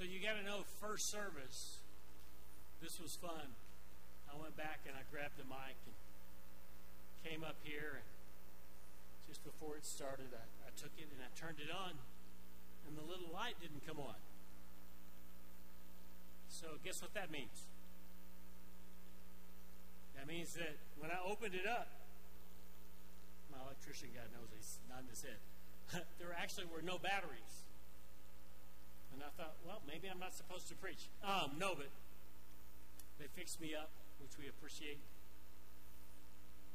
So you got to know first service, this was fun. I went back and I grabbed the mic and came up here. And just before it started, I, I took it and I turned it on, and the little light didn't come on. So, guess what that means? That means that when I opened it up, my electrician guy knows he's nodding his head. there actually were no batteries. And I thought, well, maybe I'm not supposed to preach. Um, no, but they fixed me up, which we appreciate.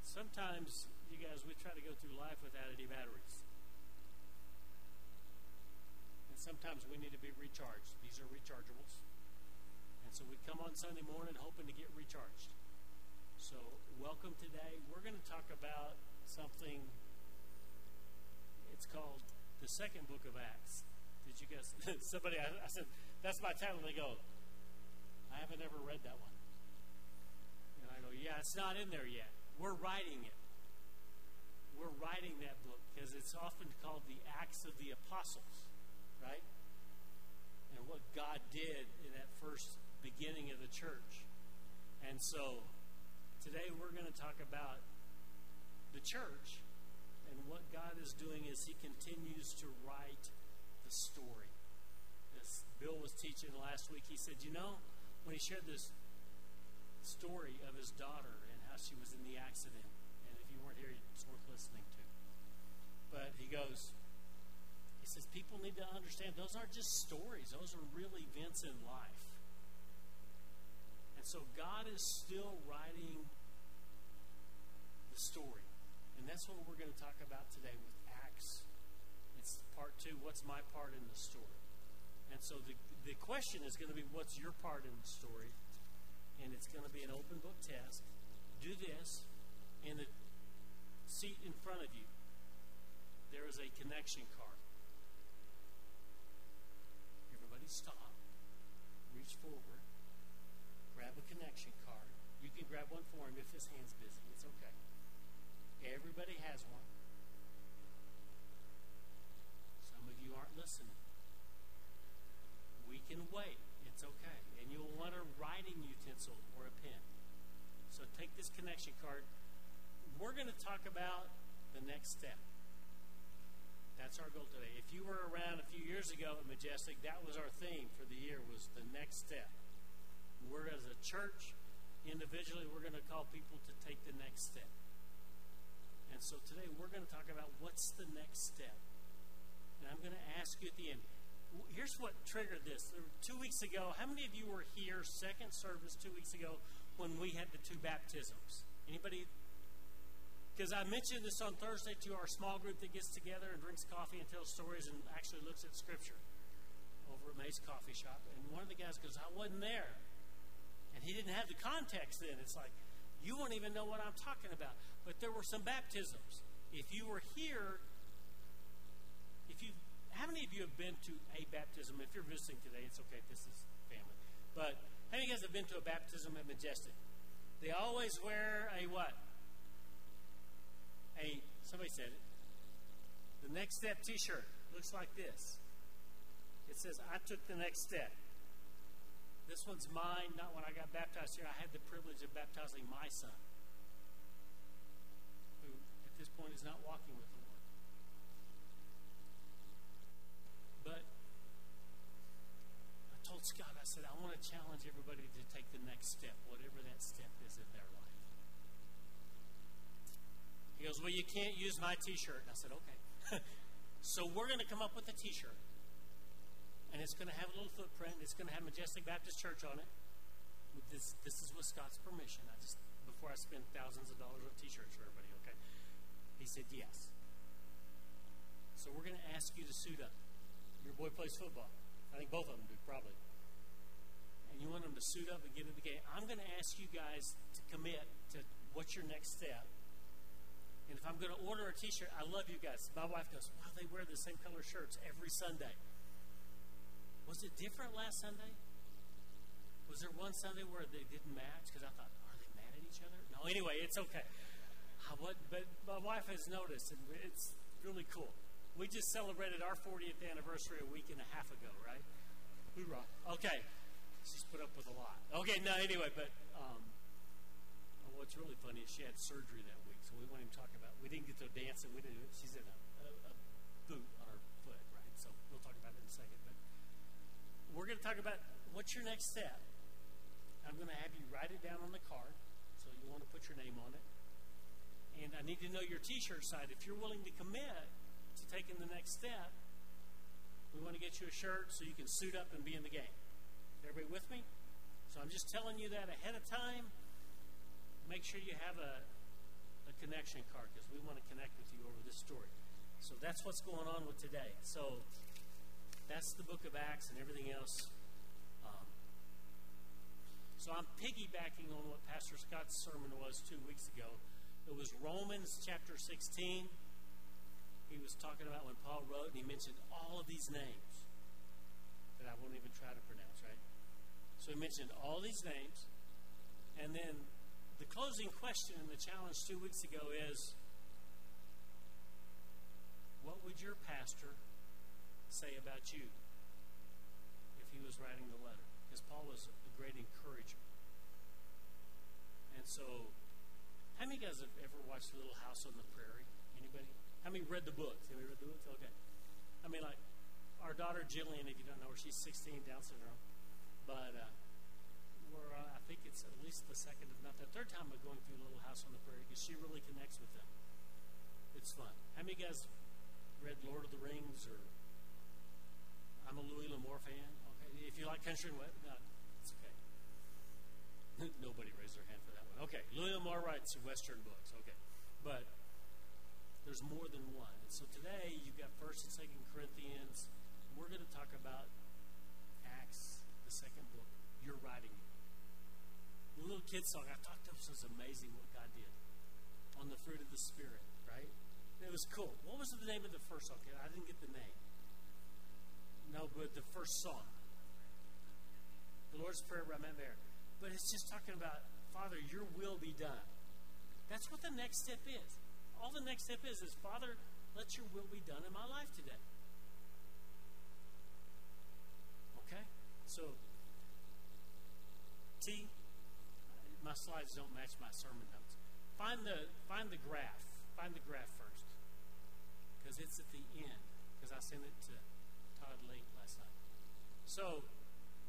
Sometimes, you guys, we try to go through life without any batteries. And sometimes we need to be recharged. These are rechargeables. And so we come on Sunday morning hoping to get recharged. So, welcome today. We're going to talk about something. It's called the second book of Acts. Did you guess? Somebody, I, I said, that's my title. They go, I haven't ever read that one. And I go, yeah, it's not in there yet. We're writing it. We're writing that book because it's often called the Acts of the Apostles, right? And what God did in that first beginning of the church. And so today we're going to talk about the church and what God is doing as He continues to write the story. As Bill was teaching last week, he said, You know, when he shared this story of his daughter and how she was in the accident, and if you weren't here, it's worth listening to. But he goes, He says, People need to understand those aren't just stories, those are real events in life. And so God is still writing the story. And that's what we're going to talk about today with part two, what's my part in the story? And so the, the question is going to be, what's your part in the story? And it's going to be an open book test. Do this. In the seat in front of you, there is a connection card. Everybody stop. Reach forward. Grab a connection card. You can grab one for him if his hand's busy. It's okay. Everybody has one. aren't listening. We can wait. It's okay. And you'll want a writing utensil or a pen. So take this connection card. We're going to talk about the next step. That's our goal today. If you were around a few years ago at Majestic, that was our theme for the year was the next step. We're as a church, individually, we're going to call people to take the next step. And so today we're going to talk about what's the next step. And I'm going to ask you at the end. Here's what triggered this. Two weeks ago, how many of you were here, second service two weeks ago, when we had the two baptisms? Anybody? Because I mentioned this on Thursday to our small group that gets together and drinks coffee and tells stories and actually looks at Scripture over at May's Coffee Shop. And one of the guys goes, I wasn't there. And he didn't have the context then. It's like, you won't even know what I'm talking about. But there were some baptisms. If you were here, if you, how many of you have been to a baptism? If you're visiting today, it's okay. This is family. But how many of you guys have been to a baptism at Majestic? They always wear a what? A somebody said it. The next step T-shirt looks like this. It says, "I took the next step." This one's mine. Not when I got baptized here. I had the privilege of baptizing my son, who at this point is not walking with the But Told Scott, I said, I want to challenge everybody to take the next step, whatever that step is in their life. He goes, Well, you can't use my t shirt. And I said, Okay. so we're going to come up with a t shirt. And it's going to have a little footprint. It's going to have Majestic Baptist Church on it. This, this is with Scott's permission. I just, before I spend thousands of dollars on t shirts for everybody, okay? He said, Yes. So we're going to ask you to suit up. Your boy plays football. I think both of them do, probably. And you want them to suit up and get in the game. I'm going to ask you guys to commit to what's your next step. And if I'm going to order a t shirt, I love you guys. My wife goes, Wow, they wear the same color shirts every Sunday. Was it different last Sunday? Was there one Sunday where they didn't match? Because I thought, are they mad at each other? No, anyway, it's okay. I, what, but my wife has noticed, and it's really cool. We just celebrated our 40th anniversary a week and a half ago, right? Hoorah. Okay. She's put up with a lot. Okay, no, anyway, but um, what's really funny is she had surgery that week, so we won't even talk about We didn't get to dance, and we didn't. She's in a, a, a boot on her foot, right? So we'll talk about it in a second. But we're going to talk about what's your next step. I'm going to have you write it down on the card, so you want to put your name on it. And I need to know your T-shirt side. If you're willing to commit to taking the next step, we want to get you a shirt so you can suit up and be in the game. Everybody with me? So I'm just telling you that ahead of time. Make sure you have a, a connection card because we want to connect with you over this story. So that's what's going on with today. So that's the book of Acts and everything else. Um, so I'm piggybacking on what Pastor Scott's sermon was two weeks ago. It was Romans chapter 16 he was talking about when Paul wrote, and he mentioned all of these names that I won't even try to pronounce? So he mentioned all these names, and then the closing question in the challenge two weeks ago is what would your pastor say about you if he was writing the letter? Because Paul was a great encourager. And so, how many guys have ever watched Little House on the Prairie? Anybody? How many read the books? Have you read the books? Okay. I mean, like, our daughter Jillian, if you don't know her, she's 16, Down syndrome. But uh, we're, uh, I think it's at least the second, if not the third time of going through Little House on the Prairie because she really connects with them. It's fun. How many guys read Lord of the Rings or I'm a Louis L'Amour fan? Okay. If you like country and what? No, it's okay. Nobody raised their hand for that one. Okay. Louis L'Amour writes Western books. Okay. But there's more than one. And so today you've got First and Second Corinthians. We're going to talk about second book. You're writing it. The little kid song, I thought this was amazing what God did on the fruit of the Spirit, right? It was cool. What was the name of the first song? I didn't get the name. No, but the first song. The Lord's Prayer Mayer. But it's just talking about, Father, your will be done. That's what the next step is all the next step is is Father, let your will be done in my life today. Okay? So T my slides don't match my sermon notes. Find the find the graph. Find the graph first. Because it's at the end. Because I sent it to Todd late last night. So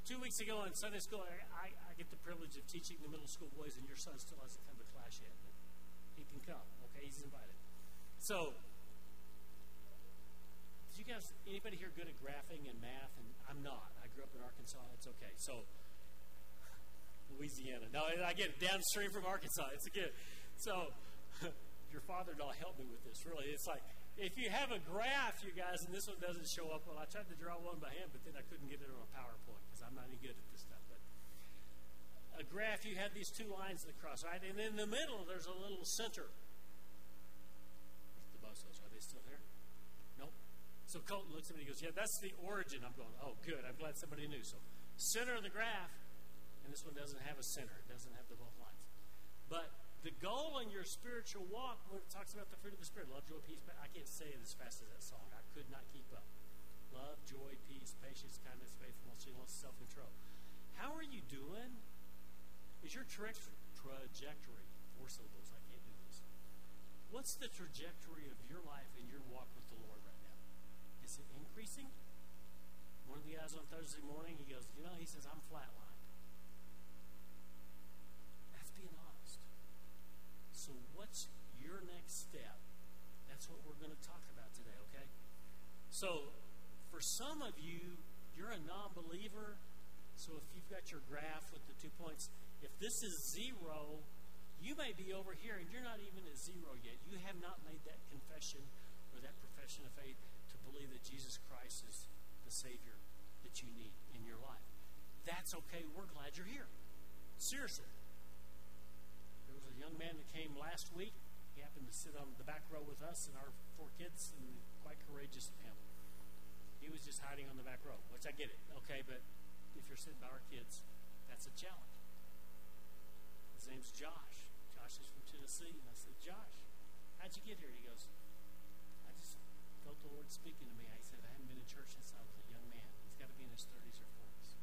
two weeks ago in Sunday school, I, I, I get the privilege of teaching the middle school boys, and your son still hasn't come to class yet. But he can come. Okay, he's invited. So, did you guys, anybody here good at graphing and math? And I'm not. I grew up in Arkansas. It's okay. So, Louisiana. No, I get it. Downstream from Arkansas. It's a good. So, your father-in-law helped me with this. Really, it's like if you have a graph, you guys, and this one doesn't show up well. I tried to draw one by hand, but then I couldn't get it on a PowerPoint because I'm not any good at this stuff. But a graph, you have these two lines that cross, right? And in the middle, there's a little center. The Bosos? Are they still here? Nope. So Colton looks at me and he goes, Yeah, that's the origin. I'm going, Oh, good. I'm glad somebody knew. So, center of the graph, and this one doesn't have a center, it doesn't have the both lines. But the goal in your spiritual walk, when it talks about the fruit of the Spirit, love, joy, peace, I can't say it as fast as that song. I could not keep up. Love, joy, peace, patience, kindness, faithfulness, gentleness, self control. How are you doing? Is your tra- trajectory, four syllables, I can't do this. What's the trajectory of your life and your walk with the Lord right now? is it increasing? One of the guys on Thursday morning, he goes, You know, he says, I'm flatlined. That's being honest. So, what's your next step? That's what we're going to talk about today, okay? So, for some of you, you're a non believer. So, if you've got your graph with the two points, if this is zero, you may be over here and you're not even at zero yet. You have not made that confession or that profession of faith to believe that Jesus Christ is the Savior that you need in your life. That's okay. We're glad you're here. Seriously. A young man that came last week. He happened to sit on the back row with us and our four kids, and quite courageous of him. He was just hiding on the back row, which I get it, okay, but if you're sitting by our kids, that's a challenge. His name's Josh. Josh is from Tennessee, and I said, Josh, how'd you get here? He goes, I just felt the Lord speaking to me. I said, I haven't been in church since I was a young man. He's got to be in his 30s or 40s.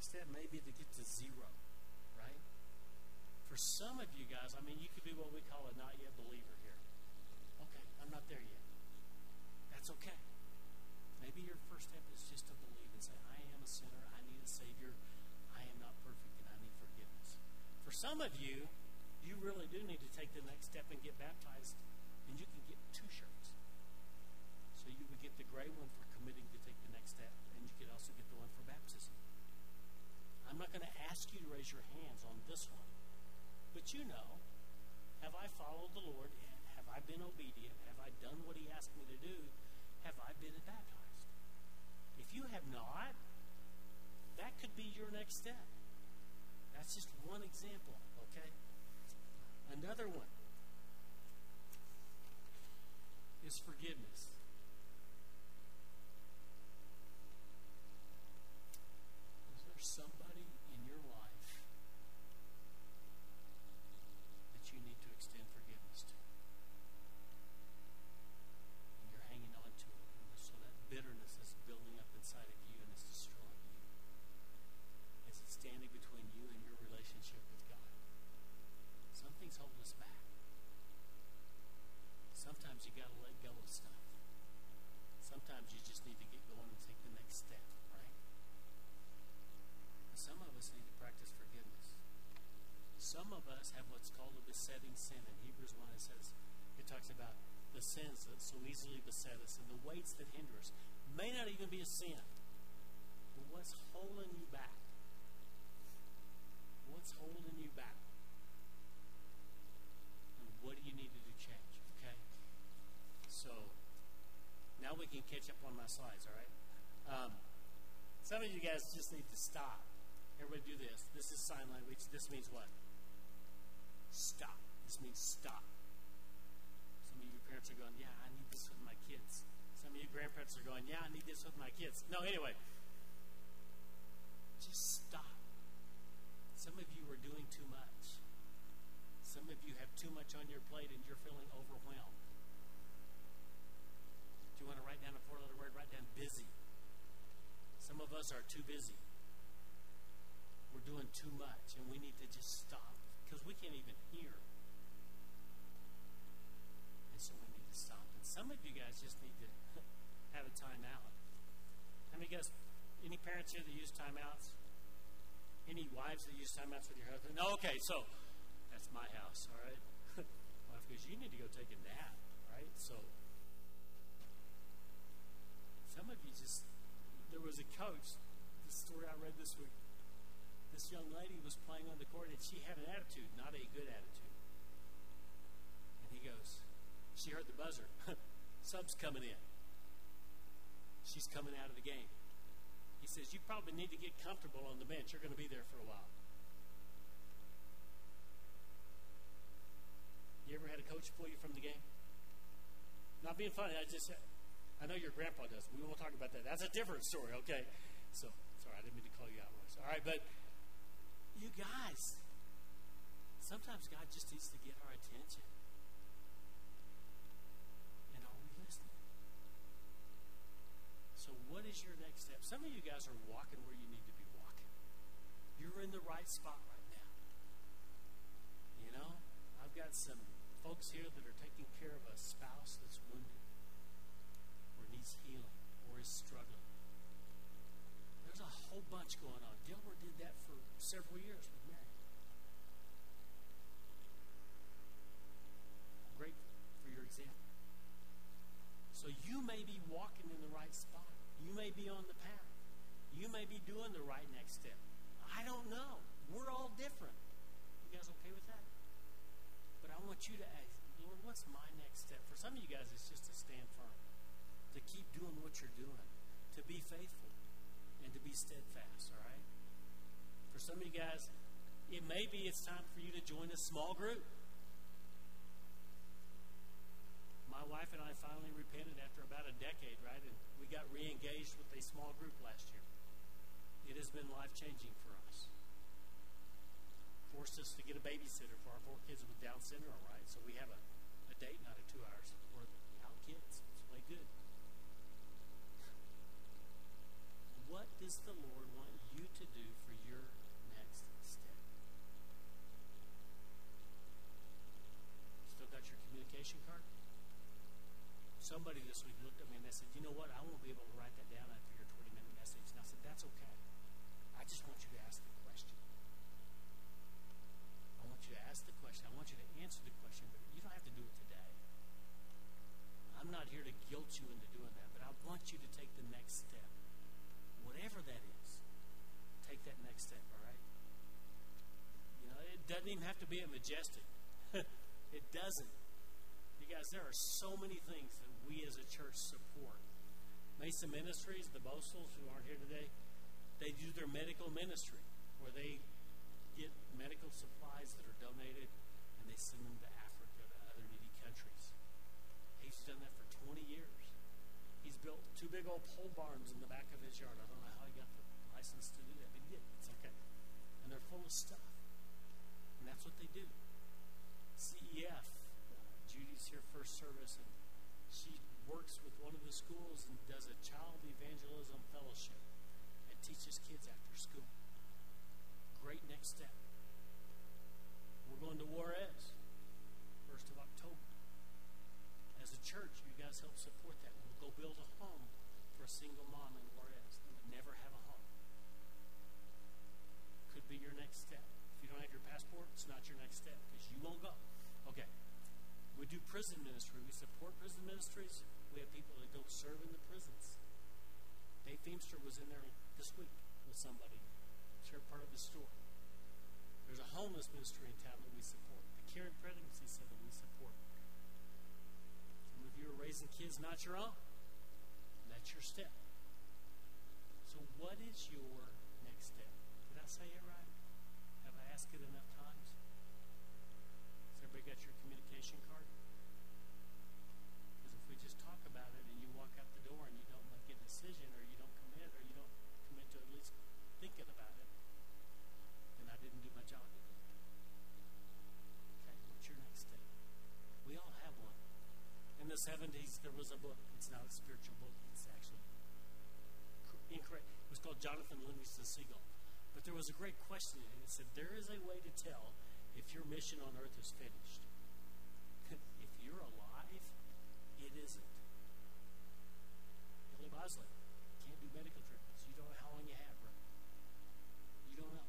Next step may to get to zero, right? For some of you guys, I mean, you could be what we call a not yet believer here. Okay, I'm not there yet. That's okay. Maybe your first step is just to believe and say, I am a sinner, I need a Savior, I am not perfect, and I need forgiveness. For some of you, you really do need to take the next step and get baptized, and you can get two shirts. So you would get the gray one for committing to take the next step, and you could also get the one for baptism. I'm not going to ask you to raise your hands on this one, but you know, have I followed the Lord? Have I been obedient? Have I done what He asked me to do? Have I been baptized? If you have not, that could be your next step. That's just one example, okay? Another one is forgiveness. Is there somebody in your life that you need to extend forgiveness to? And you're hanging on to it, and so that bitterness is building up inside of you and it's destroying you. Is it standing between you and your relationship with God? Some things hold us back. Sometimes you got to let go of stuff. Sometimes you just need to get going and take the next step, right? And some of us need to practice forgiveness. Some of us have what's called a besetting sin. In Hebrews 1, it says, it talks about the sins that so easily beset us and the weights that hinder us. May not even be a sin, but what's holding you back? What's holding you back? And what do you need to do change? Okay? So, now we can catch up on my slides, all right? Um, some of you guys just need to stop. Everybody do this. This is sign language. This means what? Stop. This means stop. Some of you parents are going, yeah, I need this with my you grandparents are going, yeah, I need this with my kids. No, anyway. Just stop. Some of you are doing too much. Some of you have too much on your plate and you're feeling overwhelmed. Do you want to write down a four letter word? Write down busy. Some of us are too busy. We're doing too much and we need to just stop because we can't even hear. And so we need to stop. And some of you guys just need to have a time out. How many guys, any parents here that use timeouts? Any wives that use timeouts with your husband? No, okay, so that's my house, all right? Wife goes, you need to go take a nap, right? So some of you just, there was a coach, the story I read this week. This young lady was playing on the court and she had an attitude, not a good attitude. And he goes, she heard the buzzer. Sub's coming in. She's coming out of the game. He says, You probably need to get comfortable on the bench. You're going to be there for a while. You ever had a coach pull you from the game? Not being funny, I just, I know your grandpa does. We won't talk about that. That's a different story, okay? So, sorry, I didn't mean to call you out, Royce. All right, but you guys, sometimes God just needs to get our attention. And are we listening? So, what is your next step? Some of you guys are walking where you need to be walking. You're in the right spot right now. You know, I've got some folks here that are taking care of a spouse that's wounded or needs healing or is struggling. There's a whole bunch going on. Gilbert did that for several years with Mary. I'm grateful for your example. So you may be walking in the right spot. You may be on the path. You may be doing the right next step. I don't know. We're all different. You guys okay with that? But I want you to ask, Lord, what's my next step? For some of you guys, it's just to stand firm, to keep doing what you're doing, to be faithful, and to be steadfast, all right? For some of you guys, it may be it's time for you to join a small group. wife and I finally repented after about a decade, right? And we got re engaged with a small group last year. It has been life changing for us. Forced us to get a babysitter for our four kids with Down syndrome, right? So we have a, a date night of two hours worth out kids. It's way good. What does the Lord want you to do for your next step? Still got your communication card? Somebody this week looked at me and they said, You know what? I won't be able to write that down after your 20 minute message. And I said, That's okay. I just want you to ask the question. I want you to ask the question. I want you to answer the question, but you don't have to do it today. I'm not here to guilt you into doing that, but I want you to take the next step. Whatever that is, take that next step, all right? You know, it doesn't even have to be a majestic. it doesn't. You guys, there are so many things that we as a church support. Mesa Ministries, the Bostels who aren't here today, they do their medical ministry where they get medical supplies that are donated and they send them to Africa to other needy countries. He's done that for 20 years. He's built two big old pole barns in the back of his yard. I don't know how he got the license to do that, but he did. It's okay. And they're full of stuff. And that's what they do. CEF, uh, Judy's here first service, and she works with one of the schools and does a child evangelism fellowship and teaches kids after school. Great next step. We're going to Juarez, 1st of October. As a church, you guys help support that. We'll go build a home for a single mom in Juarez that would never have a home. Could be your next step. If you don't have your passport, it's not your next step because you won't go. Okay. We do prison ministry. We support prison ministries. We have people that go serve in the prisons. Dave Feemster was in there this week with somebody, shared part of the story. There's a homeless ministry in town that we support. The Caring Pregnancy Center we support. Some of you are raising kids not your own. That's your step. So, what is your next step? Did I say it right? Have I asked it enough times? Has everybody got your communication card? Because if we just talk about it and you walk out the door and you don't make a decision or you don't commit or you don't commit to at least thinking about it, then I didn't do my job. Okay, what's your next step? We all have one. In the 70s, there was a book. It's not a spiritual book, it's actually incorrect. It was called Jonathan Livingston Seagull. But there was a great question in it. It said, There is a way to tell if your mission on earth is finished. if you're alive, it isn't. Billy Bosley can't do medical treatments. You don't know how long you have, right? You don't know.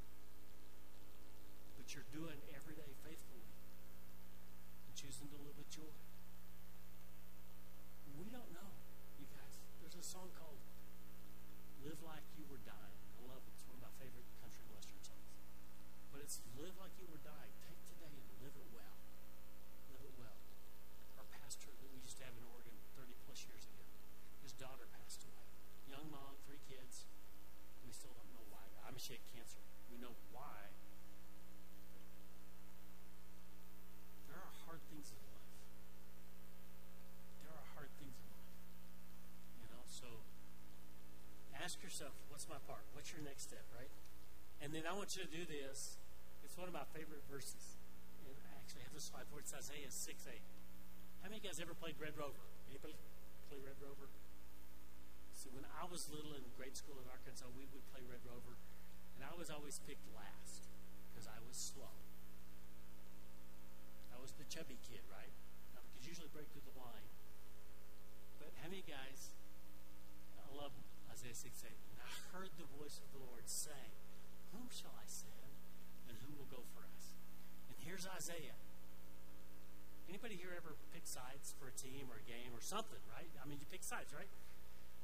You're doing every day faithfully and choosing to live with joy. We don't know, you guys. There's a song called Live Like You Were Dying. I love it. It's one of my favorite country and western songs. But it's live like you were dying. Take today and live it well. Live it well. Our pastor that we used to have in Oregon 30 plus years ago, his daughter passed away. Young mom, three kids. We still don't know why. I mean, she had cancer. We know why. There are hard things in life. There are hard things in life. You know, so ask yourself, what's my part? What's your next step, right? And then I want you to do this. It's one of my favorite verses. And I actually have this slide for it. It's Isaiah 6 8. How many of you guys ever played Red Rover? Anybody play Red Rover? See, when I was little in grade school in Arkansas, we would play Red Rover, and I was always picked last because I was slow. I was the chubby kid, right? I could usually break through the line. But how many guys? I love Isaiah 6 8. And I heard the voice of the Lord saying, Whom shall I send, and who will go for us? And here's Isaiah. Anybody here ever pick sides for a team or a game or something, right? I mean, you pick sides, right?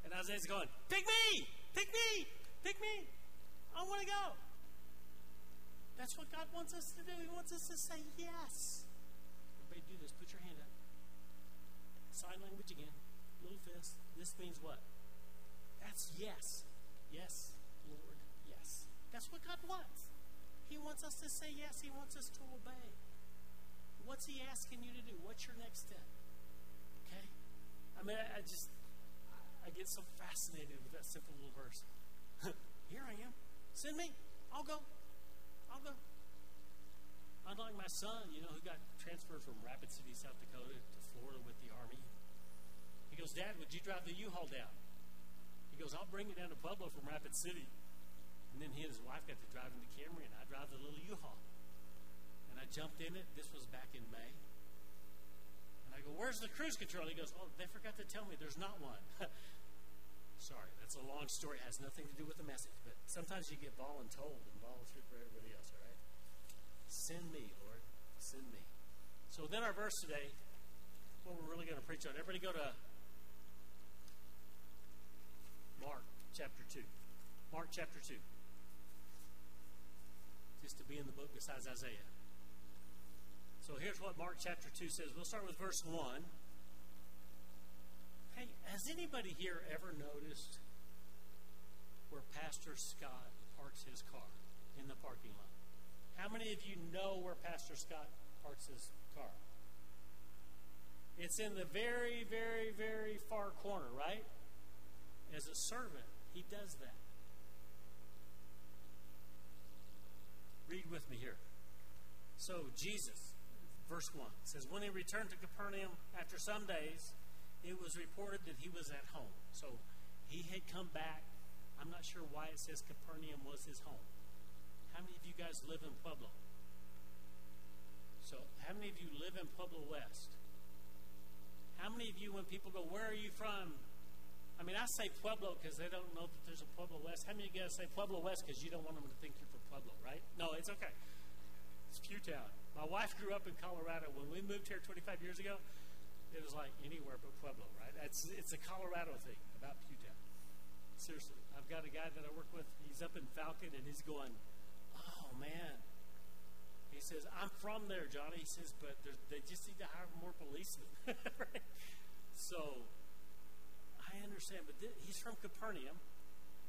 And Isaiah's going, Pick me! Pick me! Pick me! I want to go. That's what God wants us to do. He wants us to say yes. Everybody do this. Put your hand up. Sign language again. Little fist. This means what? That's yes. Yes. That's what God wants. He wants us to say yes. He wants us to obey. What's He asking you to do? What's your next step? Okay? I mean, I, I just, I get so fascinated with that simple little verse. Here I am. Send me. I'll go. I'll go. Unlike my son, you know, who got transferred from Rapid City, South Dakota to Florida with the Army. He goes, Dad, would you drive the U-Haul down? He goes, I'll bring it down to Pueblo from Rapid City. And then he and his wife got to drive in the Camry, and I drive the little U-Haul. And I jumped in it. This was back in May. And I I go, Where's the cruise control? He goes, Oh, they forgot to tell me there's not one. Sorry, that's a long story. It has nothing to do with the message. But sometimes you get voluntold and volunteered for everybody else, all right? Send me, Lord. Send me. So then our verse today, what we're really going to preach on. Everybody go to Mark chapter 2. Mark chapter 2. To be in the book besides Isaiah. So here's what Mark chapter 2 says. We'll start with verse 1. Hey, has anybody here ever noticed where Pastor Scott parks his car in the parking lot? How many of you know where Pastor Scott parks his car? It's in the very, very, very far corner, right? As a servant, he does that. Read with me here. So, Jesus, verse 1 says, When he returned to Capernaum after some days, it was reported that he was at home. So he had come back. I'm not sure why it says Capernaum was his home. How many of you guys live in Pueblo? So, how many of you live in Pueblo West? How many of you, when people go, Where are you from? I mean, I say Pueblo because they don't know that there's a Pueblo West. How many of you guys say Pueblo West because you don't want them to think you're from Pueblo, right? No, it's okay. It's Pewtown. My wife grew up in Colorado. When we moved here 25 years ago, it was like anywhere but Pueblo, right? It's, it's a Colorado thing about Pewtown. Seriously. I've got a guy that I work with. He's up in Falcon, and he's going, oh, man. He says, I'm from there, Johnny. He says, but they just need to hire more policemen. right? So understand, but he's from Capernaum.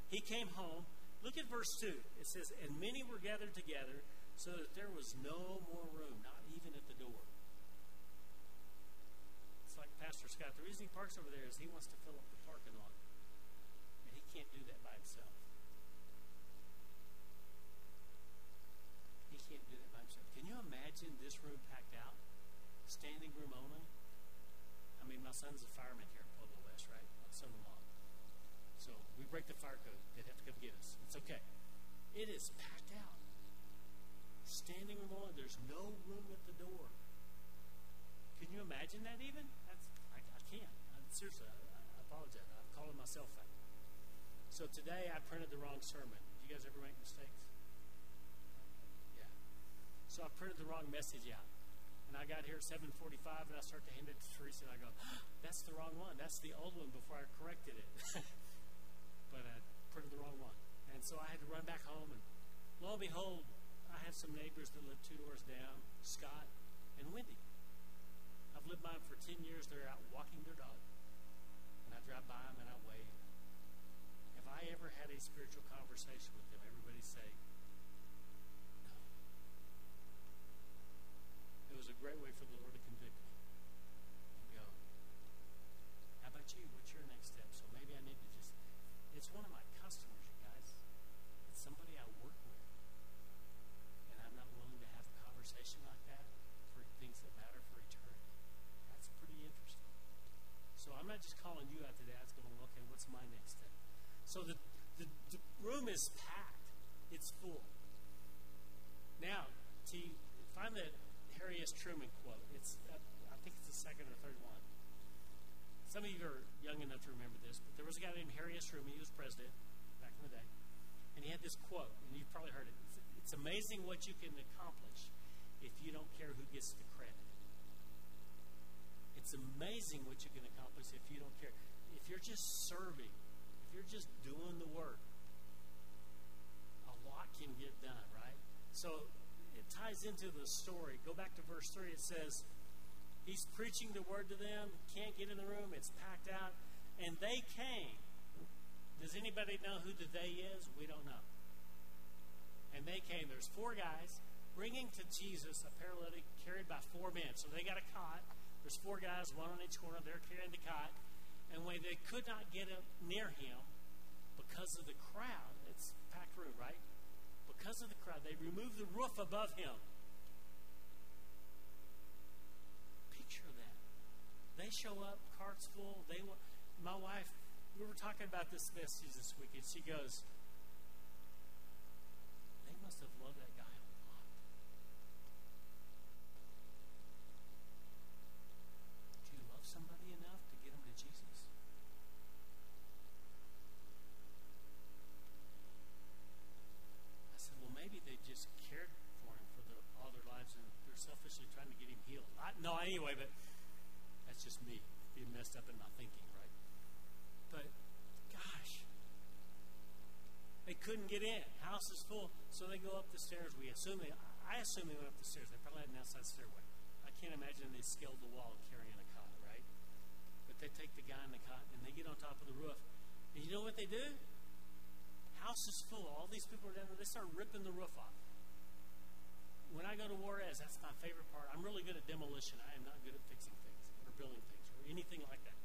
He came home. Look at verse 2. It says, And many were gathered together so that there was no more room, not even at the door. It's like Pastor Scott, the reason he parks over there is he wants to fill up the parking lot. And he can't do that by himself. He can't do that by himself. Can you imagine this room packed out? Standing room only? I mean, my son's a fireman here So we break the fire code. They'd have to come get us. It's okay. It is packed out. Standing only. There's no room at the door. Can you imagine that even? That's, I can't. I'm, seriously, I, I apologize. I'm calling myself out. So today I printed the wrong sermon. Do you guys ever make mistakes? Yeah. So I printed the wrong message out. And I got here at 7:45, and I start to hand it to Teresa, and I go, "That's the wrong one. That's the old one." Before I corrected it, but I printed the wrong one, and so I had to run back home. And lo and behold, I have some neighbors that live two doors down, Scott and Wendy I've lived by them for 10 years. They're out walking their dog. And I drive by them and I wave. Have I ever had a spiritual conversation with them? Everybody say, no. It was a great way for the Lord to convict me and go, how about you? What's your next step? So maybe I need to just, it's one of my customers, you guys. It's somebody I work with. And I'm not willing to have a conversation like that for things that matter for eternity. That's pretty interesting. So I'm not just calling you out today. I was going, okay, what's my next step? So the, the, the room is packed. It's full. Now, to find the Harry S. Truman quote, it's uh, I think it's the second or third one. Some of you are young enough to remember this, but there was a guy named Harry S. Truman. He was president back in the day. And he had this quote, and you've probably heard it. It's, it's amazing what you can accomplish if you don't care who gets the credit. It's amazing what you can accomplish if you don't care. If you're just serving, if you're just doing the work, a lot can get done, right? So it ties into the story. Go back to verse 3. It says, He's preaching the word to them, can't get in the room, it's packed out, and they came. Does anybody know who the they is? We don't know. And they came. There's four guys bringing to Jesus a paralytic carried by four men. So they got a cot there's four guys, one on each corner. They're carrying the cot. And when they could not get up near him because of the crowd, it's packed room, right? Because of the crowd, they removed the roof above him. Picture that. They show up, carts full. They. My wife, we were talking about this message this week, and she goes, "They must have loved that guy up in my thinking, right? But gosh, they couldn't get in. House is full, so they go up the stairs. We assume they, I assume they went up the stairs. They probably had an outside stairway. I can't imagine they scaled the wall carrying a cot, right? But they take the guy in the cot and they get on top of the roof. And you know what they do? House is full. All these people are down there. They start ripping the roof off. When I go to Juarez, that's my favorite part. I'm really good at demolition. I am not good at fixing things or building things or anything like that.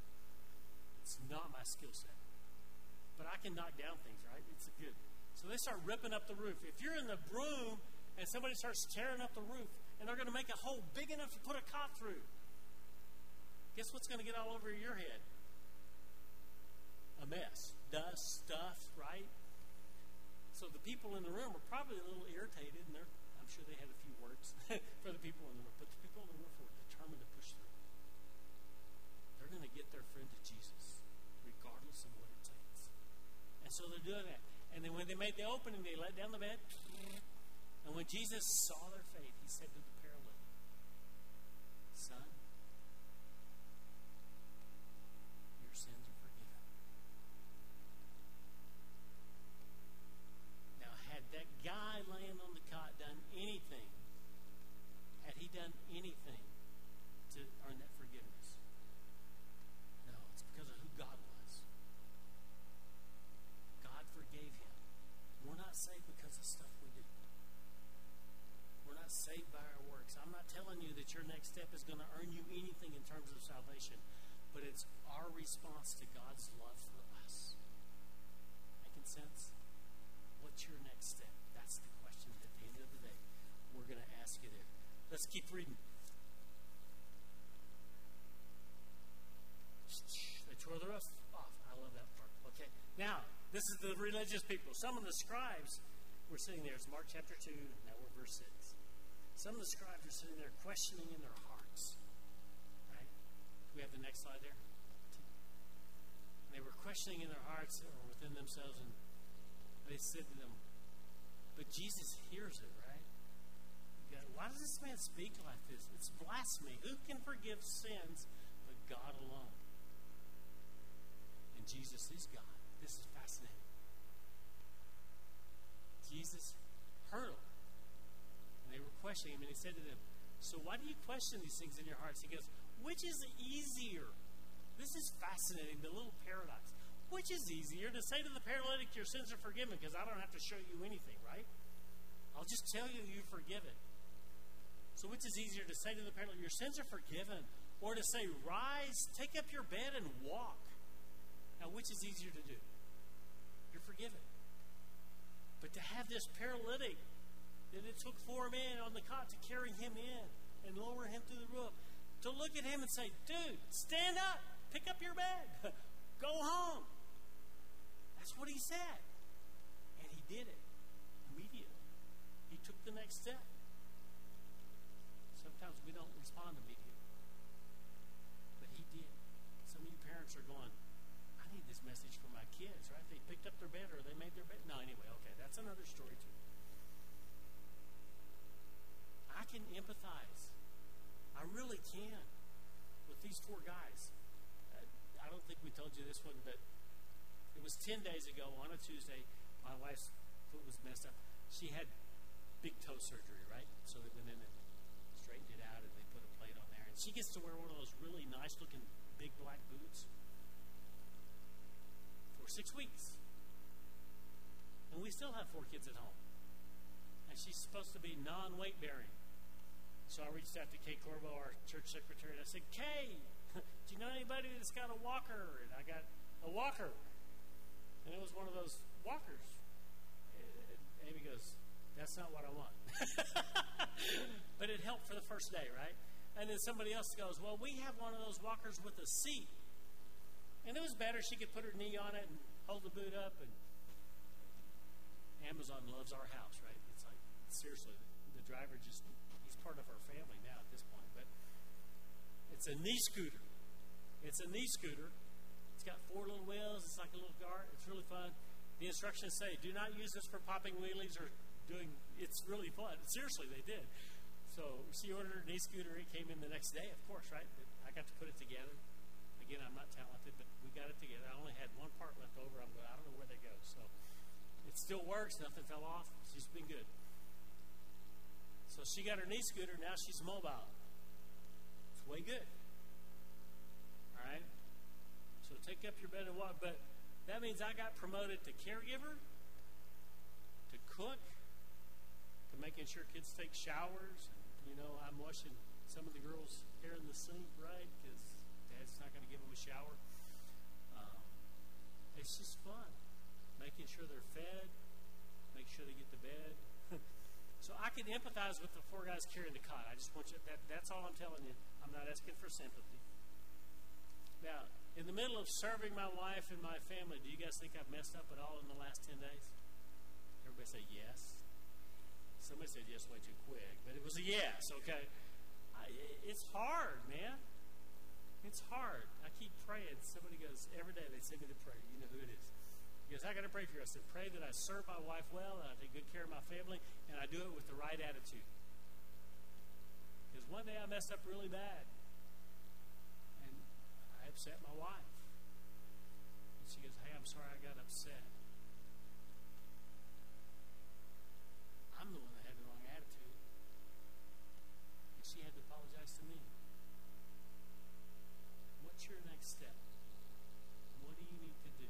It's not my skill set. But I can knock down things, right? It's good. So they start ripping up the roof. If you're in the and somebody starts tearing up the roof and they're going to make a hole big enough to put a cot through, guess what's going to get all over your head? A mess. Dust, stuff, right? So the people in the room are probably a little irritated and I'm sure they had a few words for the people in the room, but the people in the room were determined to push through. They're going to get their friend to Jesus, regardless of what it takes. And so they're doing that. And then when they made the opening, they let down the bed. And when Jesus saw their faith, he said to the paralytic, Son, your sins are forgiven. Now, had that guy laying on the cot done anything, had he done anything to earn that forgiveness? No, it's because of who God was. God forgave him. We're not saved because of stuff we do. We're not saved by our works. I'm not telling you that your next step is going to earn you anything in terms of salvation, but it's our response to God's love for us. Making sense? What's your next step? That's the question at the end of the day we're going to ask you there. Let's keep reading. They tore the roof off. I love that part. Okay. Now, this is the religious people. Some of the scribes were sitting there. It's Mark chapter 2. Now we're verse 6. Some of the scribes are sitting there questioning in their hearts. Right? We have the next slide there? They were questioning in their hearts or within themselves, and they said to them, But Jesus hears it, right? Why does this man speak like this? It's blasphemy. Who can forgive sins but God alone? And Jesus is God. This is fascinating. Jesus heard them. And they were questioning him, and he said to them, So why do you question these things in your hearts? He goes, Which is easier? This is fascinating, the little paradox. Which is easier to say to the paralytic, Your sins are forgiven, because I don't have to show you anything, right? I'll just tell you you're forgiven. So, which is easier to say to the paralytic, Your sins are forgiven, or to say, Rise, take up your bed, and walk? Now, which is easier to do? You're forgiven. But to have this paralytic that it took four men on the cot to carry him in and lower him through the roof, to look at him and say, Dude, stand up, pick up your bed, go home. That's what he said. And he did it immediately. He took the next step. Sometimes we don't respond immediately. But he did. Some of you parents are going, I need this message for my kids, right? They picked up their bed or they made their bed. No, anyway, okay, that's another story too. I can empathize. I really can with these four guys. I don't think we told you this one, but it was 10 days ago on a Tuesday. My wife's foot was messed up. She had big toe surgery, right? So they went in and straightened it out and they put a plate on there. And she gets to wear one of those really nice looking big black boots for six weeks. And we still have four kids at home. And she's supposed to be non weight bearing. So I reached out to Kay Corbo, our church secretary, and I said, Kay, do you know anybody that's got a walker? And I got a walker. And it was one of those walkers. And Amy goes, That's not what I want. but it helped for the first day, right? And then somebody else goes, Well, we have one of those walkers with a seat. And it was better. She could put her knee on it and hold the boot up. And Amazon loves our house, right? It's like, seriously, the driver just he's part of our family now at this point. But it's a knee scooter. It's a knee scooter. It's got four little wheels. It's like a little cart. It's really fun. The instructions say, do not use this for popping wheelies or doing. It's really fun. Seriously, they did. So she ordered a knee scooter. It came in the next day, of course, right? I got to put it together. Again, I'm not talented, but we got it together. I only had one part left over. I'm going, I don't know where they go. So it still works. Nothing fell off. She's been good. So she got her knee scooter. Now she's mobile. It's way good. All right? So take up your bed and walk. But that means I got promoted to caregiver, to cook, to making sure kids take showers. You know, I'm washing some of the girls' hair in the sink, right? Because dad's not going to give them a shower. Um, it's just fun. Making sure they're fed, make sure they get to bed. so I can empathize with the four guys carrying the cot. I just want you, that, that's all I'm telling you. I'm not asking for sympathy. Now, in the middle of serving my wife and my family, do you guys think I've messed up at all in the last 10 days? Everybody say yes. Somebody said yes way too quick, but it was a yes, okay? I, it's hard, man. It's hard. I keep praying. Somebody goes, every day they send me the prayer. You know who it is. He goes, I got to pray for you. I said, pray that I serve my wife well and I take good care of my family and I do it with the right attitude. Because one day I messed up really bad upset my wife. And she goes, hey, I'm sorry I got upset. I'm the one that had the wrong attitude. And she had to apologize to me. What's your next step? What do you need to do?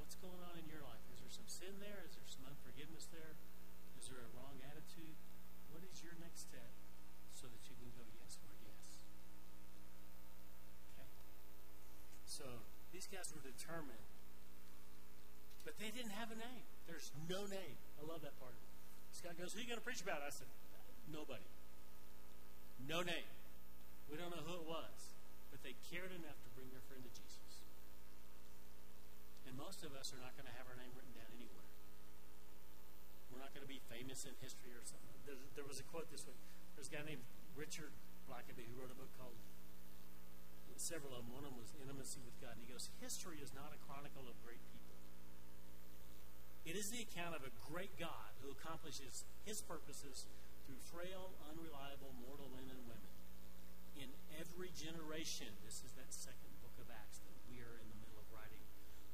What's going on in your life? Is there some sin there? Is there some unforgiveness there? Is there a wrong attitude? What is your next step so that you can go, yes, Lord, yes? Okay? So these guys were determined, but they didn't have a name. There's name. I love that part. Scott goes, Who are you going to preach about? I said, Nobody. No name. We don't know who it was, but they cared enough to bring their friend to Jesus. And most of us are not going to have our name written down anywhere. We're not going to be famous in history or something. There, there was a quote this week. There's a guy named Richard Blackaby who wrote a book called several of them. One of them was Intimacy with God. And he goes, History is not a chronicle of great people. It is the account of a great God who accomplishes his purposes through frail, unreliable, mortal men and women. In every generation, this is that second book of Acts that we are in the middle of writing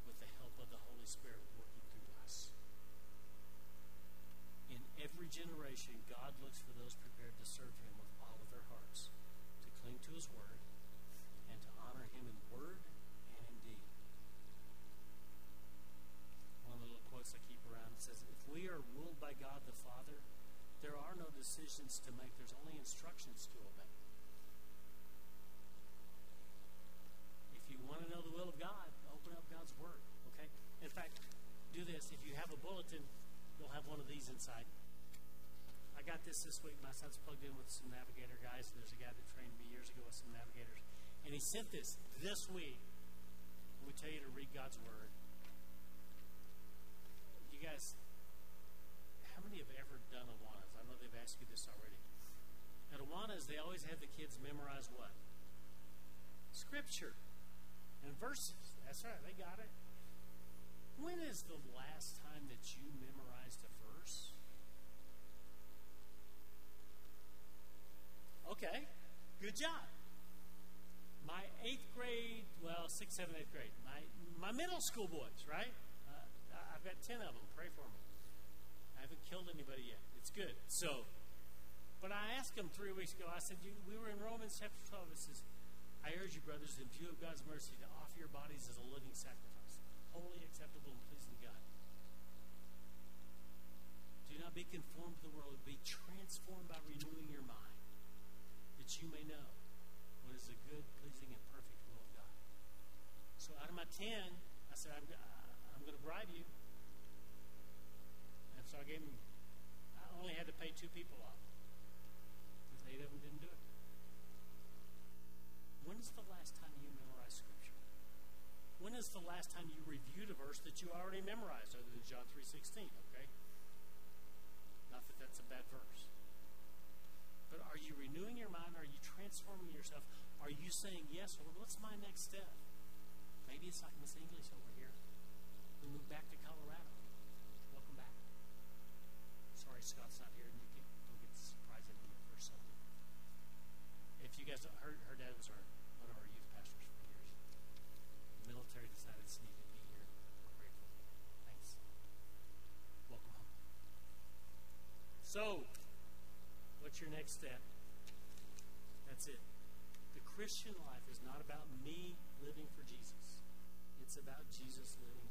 with the help of the Holy Spirit working through us. In every generation, God looks for those prepared to serve him with all of their hearts, to cling to his word, and to honor him in word and in deed. One of the little quotes I keep around says, If we are ruled by God the Father, there are no decisions to make, there's only instructions to obey. If you want to know the will of God, open up God's Word, okay? In fact, do this. If you have a bulletin, you'll have one of these inside. I got this this week. My son's plugged in with some Navigator guys. and There's a guy that trained me years ago with some Navigators. And he sent this this week. We tell you to read God's Word. You guys, many have ever done Awanas? I know they've asked you this already. At Awanas, they always have the kids memorize what? Scripture and verses. That's right, they got it. When is the last time that you memorized a verse? Okay, good job. My eighth grade, well, sixth, seventh, eighth grade, my, my middle school boys, right? Uh, I've got ten of them. Pray for me. I haven't killed anybody yet. It's good. So, but I asked him three weeks ago, I said, we were in Romans chapter 12. It says, I urge you, brothers, in view of God's mercy, to offer your bodies as a living sacrifice, holy, acceptable, and pleasing to God. Do not be conformed to the world, be transformed by renewing your mind, that you may know what is the good, pleasing, and perfect will of God. So out of my ten, I said, I'm, uh, I'm going to bribe you. So I gave them, I only had to pay two people off. Because eight of them didn't do it. When's the last time you memorized Scripture? When is the last time you reviewed a verse that you already memorized, other than John 3.16, okay? Not that that's a bad verse. But are you renewing your mind? Are you transforming yourself? Are you saying, yes, Lord, what's my next step? Maybe it's like Miss English over here. We moved back to Colorado sorry Scott's not here, and you can, don't get surprised at him or something. If you guys, her, her dad was our, one of our youth pastors for years. The military decided it's needed to be here. We're grateful. Thanks. Welcome home. So, what's your next step? That's it. The Christian life is not about me living for Jesus. It's about Jesus living